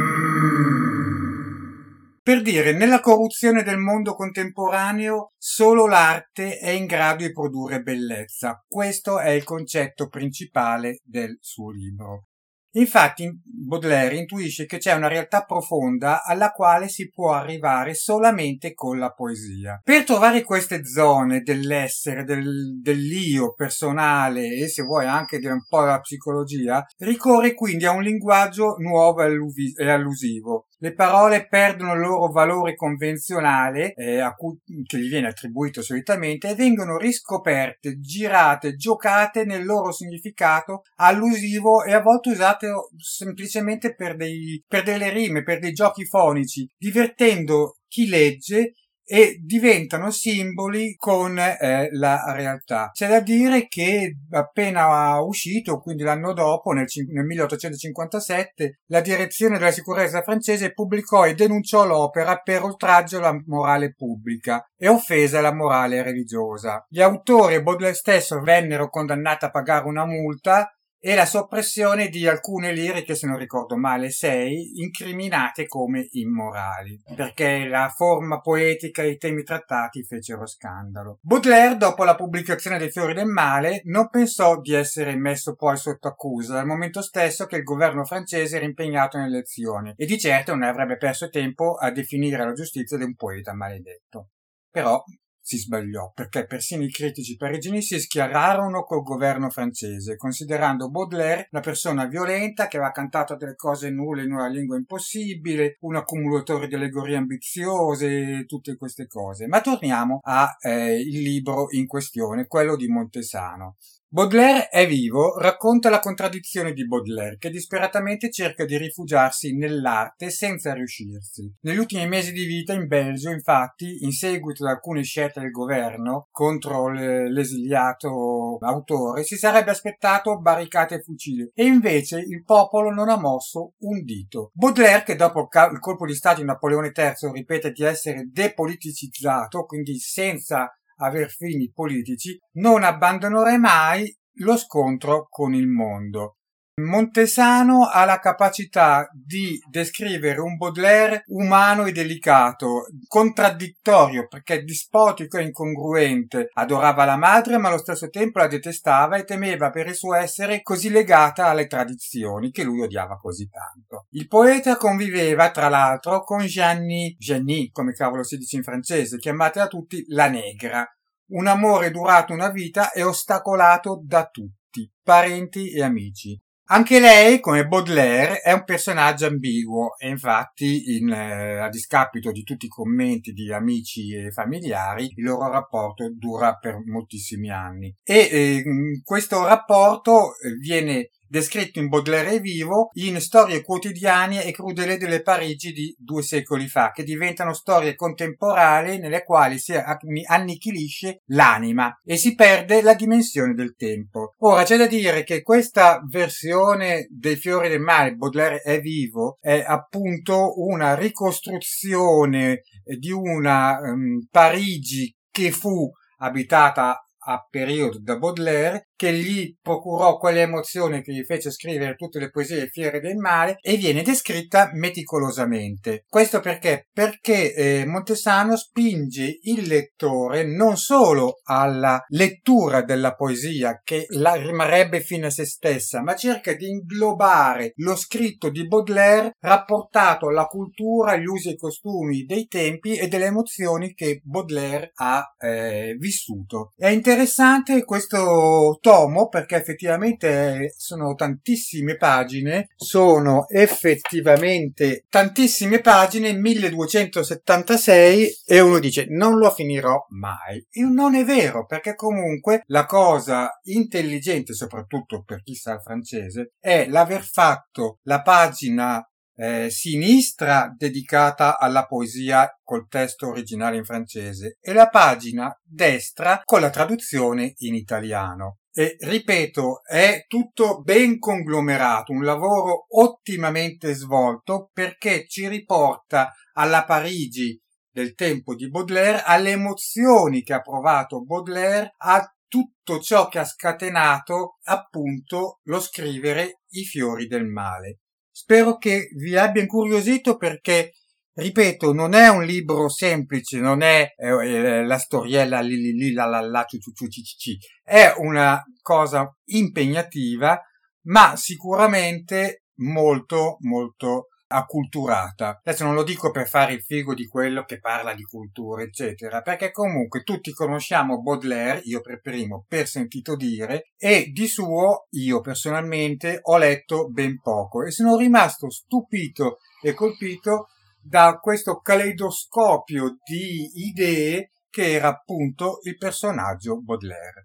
per dire, nella corruzione del mondo contemporaneo solo l'arte è in grado di produrre bellezza. Questo è il concetto principale del suo libro. Infatti Baudelaire intuisce che c'è una realtà profonda alla quale si può arrivare solamente con la poesia. Per trovare queste zone dell'essere, del, dell'io personale e se vuoi anche di un po' della psicologia, ricorre quindi a un linguaggio nuovo e allusivo. Le parole perdono il loro valore convenzionale, eh, cui, che gli viene attribuito solitamente, e vengono riscoperte, girate, giocate nel loro significato allusivo e a volte usate semplicemente per, dei, per delle rime, per dei giochi fonici, divertendo chi legge e diventano simboli con eh, la realtà. C'è da dire che appena uscito, quindi l'anno dopo, nel, nel 1857, la direzione della sicurezza francese pubblicò e denunciò l'opera per oltraggio alla morale pubblica e offesa alla morale religiosa. Gli autori e Baudelaire stesso vennero condannati a pagare una multa e la soppressione di alcune liriche, se non ricordo male, sei, incriminate come immorali, perché la forma poetica e i temi trattati fecero scandalo. Baudelaire, dopo la pubblicazione dei Fiori del Male, non pensò di essere messo poi sotto accusa, dal momento stesso che il governo francese era impegnato nelle elezioni, e di certo non avrebbe perso tempo a definire la giustizia di un poeta maledetto. Però si sbagliò, perché persino i critici parigini si schierarono col governo francese, considerando Baudelaire una persona violenta che aveva cantato delle cose nulle in una lingua impossibile, un accumulatore di allegorie ambiziose, tutte queste cose. Ma torniamo al eh, libro in questione, quello di Montesano. Baudelaire è vivo racconta la contraddizione di Baudelaire che disperatamente cerca di rifugiarsi nell'arte senza riuscirsi. Negli ultimi mesi di vita in Belgio, infatti, in seguito ad alcune scelte del governo contro l'esiliato autore, si sarebbe aspettato barricate e fucili e invece il popolo non ha mosso un dito. Baudelaire, che dopo il colpo di Stato di Napoleone III ripete di essere depoliticizzato, quindi senza aver fini politici, non abbandonerà mai lo scontro con il mondo. Montesano ha la capacità di descrivere un Baudelaire umano e delicato, contraddittorio perché dispotico e incongruente. Adorava la madre ma allo stesso tempo la detestava e temeva per il suo essere così legata alle tradizioni che lui odiava così tanto. Il poeta conviveva tra l'altro con Gianni, Gianni come cavolo si dice in francese, chiamata da tutti la negra. Un amore durato una vita e ostacolato da tutti, parenti e amici. Anche lei, come Baudelaire, è un personaggio ambiguo e infatti, in, eh, a discapito di tutti i commenti di amici e familiari, il loro rapporto dura per moltissimi anni. E eh, questo rapporto eh, viene descritto in Baudelaire vivo in storie quotidiane e crudele delle Parigi di due secoli fa, che diventano storie contemporanee nelle quali si annichilisce l'anima e si perde la dimensione del tempo. Ora c'è da dire che questa versione dei fiori del mare, Baudelaire è vivo, è appunto una ricostruzione di una um, Parigi che fu abitata a periodo da Baudelaire, che gli procurò quelle emozioni che gli fece scrivere tutte le poesie fiere del male e viene descritta meticolosamente. Questo perché? Perché eh, Montesano spinge il lettore non solo alla lettura della poesia che la rimarrebbe fine a se stessa, ma cerca di inglobare lo scritto di Baudelaire rapportato alla cultura, agli usi e costumi dei tempi e delle emozioni che Baudelaire ha eh, vissuto. È interessante questo tomo perché effettivamente sono tantissime pagine, sono effettivamente tantissime pagine, 1276 e uno dice non lo finirò mai. E non è vero perché comunque la cosa intelligente, soprattutto per chi sa il francese, è l'aver fatto la pagina eh, sinistra dedicata alla poesia col testo originale in francese e la pagina destra con la traduzione in italiano. E ripeto, è tutto ben conglomerato, un lavoro ottimamente svolto perché ci riporta alla Parigi del tempo di Baudelaire, alle emozioni che ha provato Baudelaire, a tutto ciò che ha scatenato appunto lo scrivere i fiori del male. Spero che vi abbia incuriosito perché, ripeto, non è un libro semplice, non è eh, la storiella li li li la la la ciu ci ci ci. È una cosa impegnativa, ma sicuramente molto molto acculturata. Adesso non lo dico per fare il figo di quello che parla di cultura, eccetera, perché comunque tutti conosciamo Baudelaire, io per primo, per sentito dire, e di suo io personalmente ho letto ben poco e sono rimasto stupito e colpito da questo caleidoscopio di idee che era appunto il personaggio Baudelaire.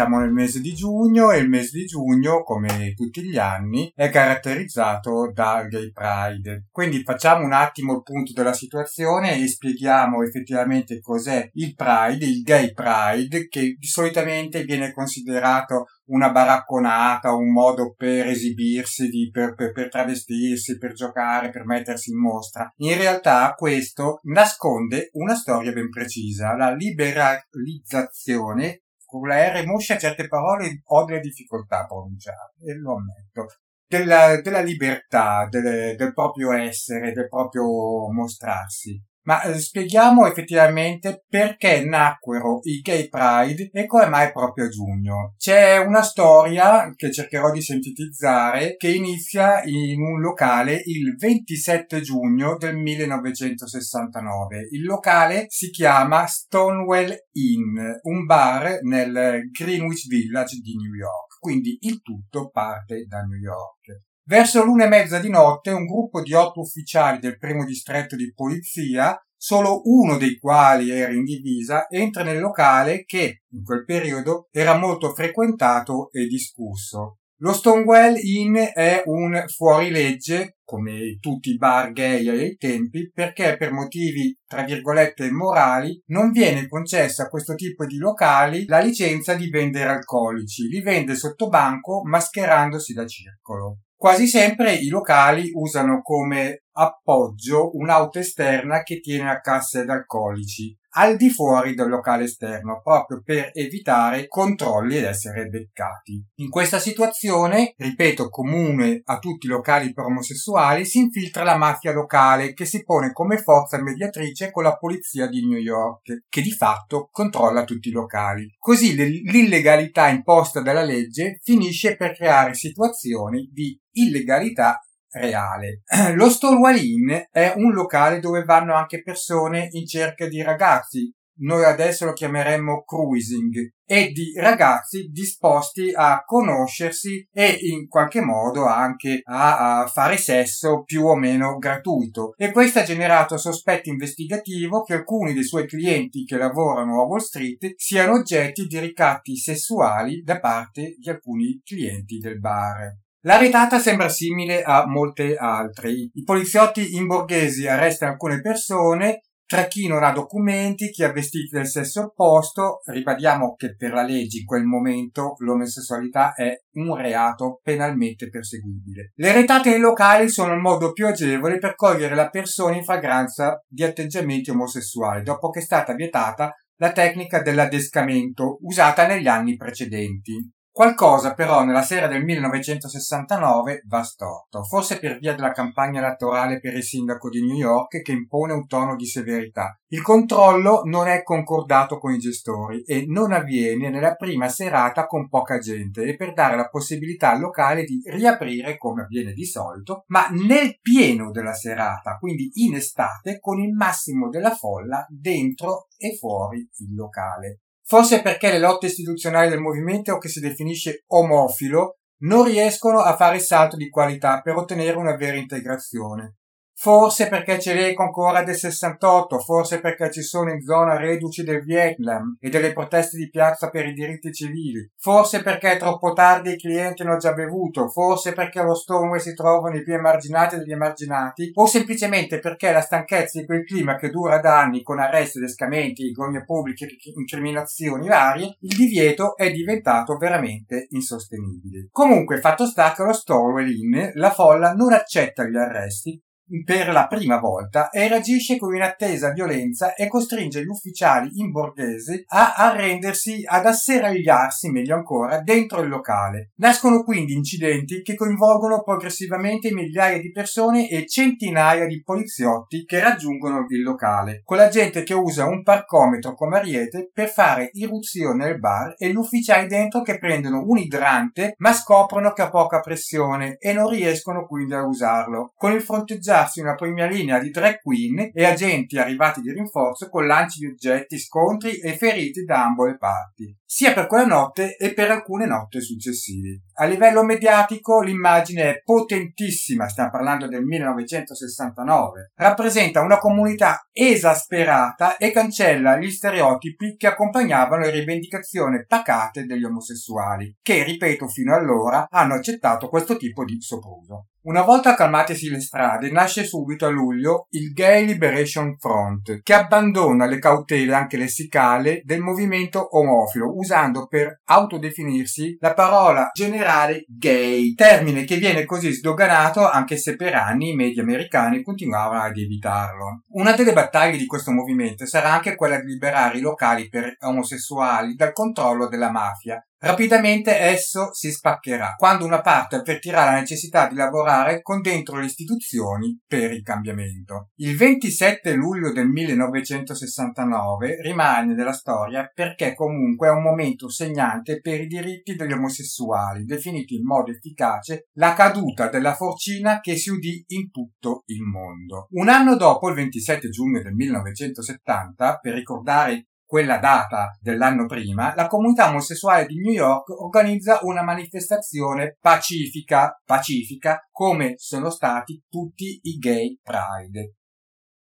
Siamo nel mese di giugno e il mese di giugno, come tutti gli anni, è caratterizzato dal Gay Pride. Quindi facciamo un attimo il punto della situazione e spieghiamo effettivamente cos'è il Pride, il Gay Pride, che solitamente viene considerato una baracconata, un modo per esibirsi, di, per, per, per, travestirsi, per giocare, per mettersi in mostra. In realtà questo nasconde una storia ben precisa, la liberalizzazione con la R moscia certe parole ho delle difficoltà a pronunciare, e lo ammetto. Della, della libertà, del, del proprio essere, del proprio mostrarsi. Ma eh, spieghiamo effettivamente perché nacquero i Gay Pride e come mai proprio a giugno. C'è una storia che cercherò di sintetizzare che inizia in un locale il 27 giugno del 1969. Il locale si chiama Stonewall Inn, un bar nel Greenwich Village di New York. Quindi il tutto parte da New York. Verso l'una e mezza di notte un gruppo di otto ufficiali del primo distretto di polizia, solo uno dei quali era in divisa, entra nel locale che, in quel periodo, era molto frequentato e discusso. Lo Stonewall Inn è un fuorilegge, come tutti i bar gay ai tempi, perché per motivi, tra virgolette, morali, non viene concessa a questo tipo di locali la licenza di vendere alcolici. Li vende sotto banco mascherandosi da circolo. Quasi sempre i locali usano come appoggio un'auto esterna che tiene a casse ed alcolici al di fuori del locale esterno proprio per evitare controlli ed essere beccati. In questa situazione, ripeto, comune a tutti i locali per omosessuali, si infiltra la mafia locale che si pone come forza mediatrice con la polizia di New York, che di fatto controlla tutti i locali. Così l'illegalità imposta dalla legge finisce per creare situazioni di illegalità reale. Lo Stonewall Inn è un locale dove vanno anche persone in cerca di ragazzi, noi adesso lo chiameremmo cruising, e di ragazzi disposti a conoscersi e in qualche modo anche a, a, fare sesso più o meno gratuito. E questo ha generato sospetto investigativo che alcuni dei suoi clienti che lavorano a Wall Street siano oggetti di ricatti sessuali da parte di alcuni clienti del bar. La retata sembra simile a molte altre. I poliziotti in borghesi arrestano alcune persone, tra chi non ha documenti, chi ha vestiti del sesso opposto, ribadiamo che per la legge in quel momento l'omosessualità è un reato penalmente perseguibile. Le retate nei locali sono il modo più agevole per cogliere la persona in fragranza di atteggiamenti omosessuali, dopo che è stata vietata la tecnica dell'adescamento usata negli anni precedenti. Qualcosa però nella sera del 1969 va storto, forse per via della campagna elettorale per il sindaco di New York che impone un tono di severità. Il controllo non è concordato con i gestori e non avviene nella prima serata con poca gente e per dare la possibilità al locale di riaprire come avviene di solito, ma nel pieno della serata, quindi in estate, con il massimo della folla dentro e fuori il locale. Forse perché le lotte istituzionali del movimento che si definisce omofilo non riescono a fare il salto di qualità per ottenere una vera integrazione. Forse perché c'è l'eco ancora del 68, forse perché ci sono in zona reduci del Vietnam e delle proteste di piazza per i diritti civili, forse perché è troppo tardi i clienti hanno già bevuto, forse perché allo Stonewall si trovano i più emarginati degli emarginati, o semplicemente perché la stanchezza di quel clima che dura da anni con arresti, descamenti, gogne pubbliche, incriminazioni varie, il divieto è diventato veramente insostenibile. Comunque, fatto sta che allo Stonewall Inn la folla non accetta gli arresti per la prima volta e reagisce con inattesa violenza e costringe gli ufficiali in borghese a arrendersi, ad asserragliarsi, meglio ancora, dentro il locale. Nascono quindi incidenti che coinvolgono progressivamente migliaia di persone e centinaia di poliziotti che raggiungono il locale, con la gente che usa un parcometro come ariete per fare irruzione nel bar e gli ufficiali dentro che prendono un idrante ma scoprono che ha poca pressione e non riescono quindi a usarlo. Con il fronteggiare trovarsi una prima linea di drag queen e agenti arrivati di rinforzo con lanci di oggetti, scontri e feriti da ambo le parti, sia per quella notte e per alcune notti successive. A livello mediatico l'immagine è potentissima, stiamo parlando del 1969, rappresenta una comunità esasperata e cancella gli stereotipi che accompagnavano le rivendicazioni pacate degli omosessuali, che, ripeto, fino allora hanno accettato questo tipo di sopruso. Una volta calmatesi le strade, nasce subito a luglio il Gay Liberation Front, che abbandona le cautele anche lessicali del movimento omofilo, usando per autodefinirsi la parola generale gay, termine che viene così sdoganato anche se per anni i media americani continuavano ad evitarlo. Una delle battaglie di questo movimento sarà anche quella di liberare i locali per omosessuali dal controllo della mafia, Rapidamente esso si spaccherà quando una parte avvertirà la necessità di lavorare con dentro le istituzioni per il cambiamento. Il 27 luglio del 1969 rimane nella storia perché comunque è un momento segnante per i diritti degli omosessuali, definito in modo efficace la caduta della forcina che si udì in tutto il mondo. Un anno dopo, il 27 giugno del 1970, per ricordare quella data dell'anno prima, la comunità omosessuale di New York organizza una manifestazione pacifica, pacifica come sono stati tutti i gay pride.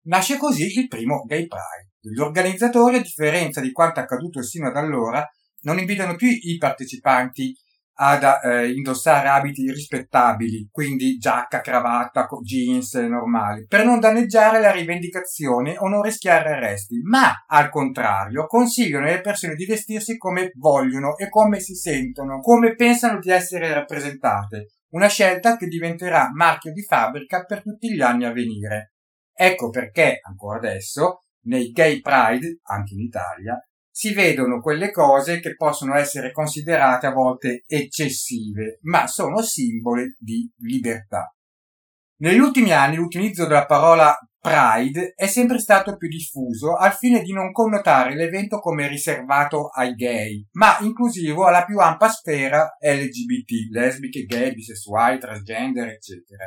Nasce così il primo gay pride. Gli organizzatori, a differenza di quanto accaduto sino ad allora, non invitano più i partecipanti ad eh, indossare abiti rispettabili, quindi giacca, cravatta, jeans normali, per non danneggiare la rivendicazione o non rischiare arresti, ma al contrario consigliano alle persone di vestirsi come vogliono e come si sentono, come pensano di essere rappresentate, una scelta che diventerà marchio di fabbrica per tutti gli anni a venire. Ecco perché, ancora adesso, nei Gay Pride, anche in Italia, si vedono quelle cose che possono essere considerate a volte eccessive, ma sono simboli di libertà. Negli ultimi anni l'utilizzo della parola Pride è sempre stato più diffuso al fine di non connotare l'evento come riservato ai gay, ma inclusivo alla più ampia sfera LGBT, lesbiche, gay, bisessuali, transgender, eccetera.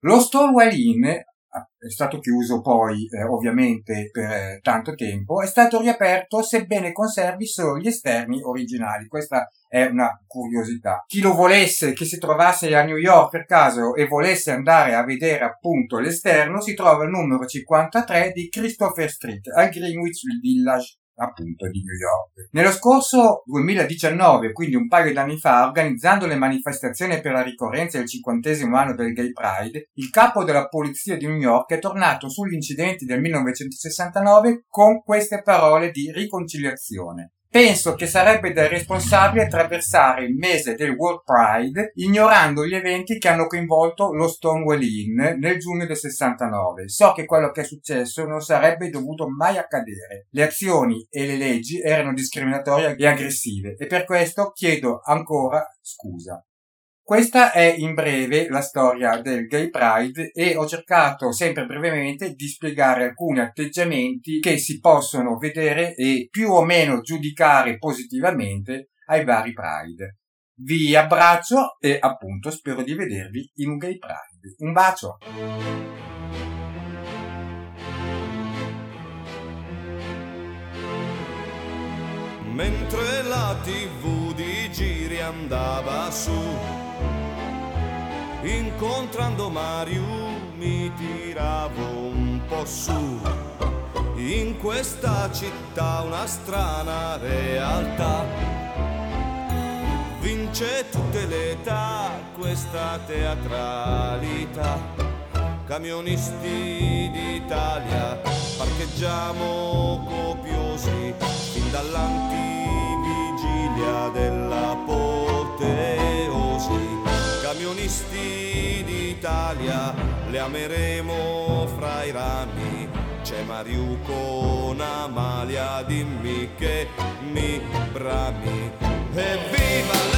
Lo Stonewall Inn è stato chiuso poi eh, ovviamente per eh, tanto tempo, è stato riaperto sebbene conservi solo gli esterni originali. Questa è una curiosità. Chi lo volesse, chi si trovasse a New York per caso e volesse andare a vedere appunto l'esterno, si trova il numero 53 di Christopher Street al Greenwich Village appunto di New York. Nello scorso 2019, quindi un paio d'anni fa, organizzando le manifestazioni per la ricorrenza del cinquantesimo anno del Gay Pride, il capo della polizia di New York è tornato sugli incidenti del 1969 con queste parole di riconciliazione. Penso che sarebbe da responsabile attraversare il mese del World Pride ignorando gli eventi che hanno coinvolto lo Stonewall Inn nel giugno del 69. So che quello che è successo non sarebbe dovuto mai accadere. Le azioni e le leggi erano discriminatorie e aggressive e per questo chiedo ancora scusa. Questa è in breve la storia del Gay Pride e ho cercato sempre brevemente di spiegare alcuni atteggiamenti che si possono vedere e più o meno giudicare positivamente ai vari Pride. Vi abbraccio e appunto spero di vedervi in un Gay Pride. Un bacio! Mentre la tv di giri andava su incontrando Mario mi tiravo un po' su. In questa città una strana realtà. Vince tutte le età questa teatralità. Camionisti d'Italia parcheggiamo copiosi fin dall'antivigilia dell'apoteosi camionisti d'Italia le ameremo fra i rami. C'è Mariu con Amalia, dimmi che mi brami. Evviva le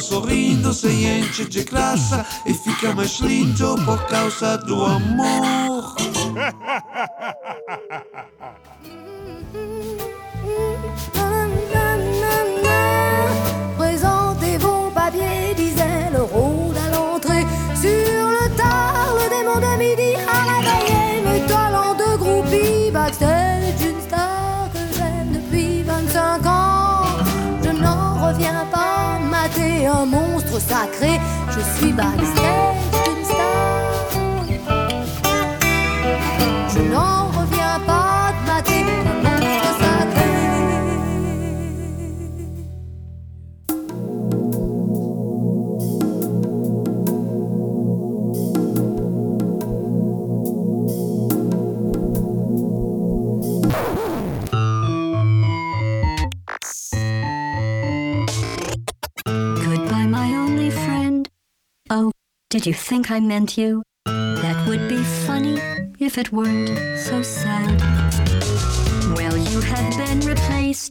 sorrindo si enche de classe e fica mais lindo por causa do amor. lugares. Did you think I meant you? That would be funny if it weren't so sad. Well, you have been replaced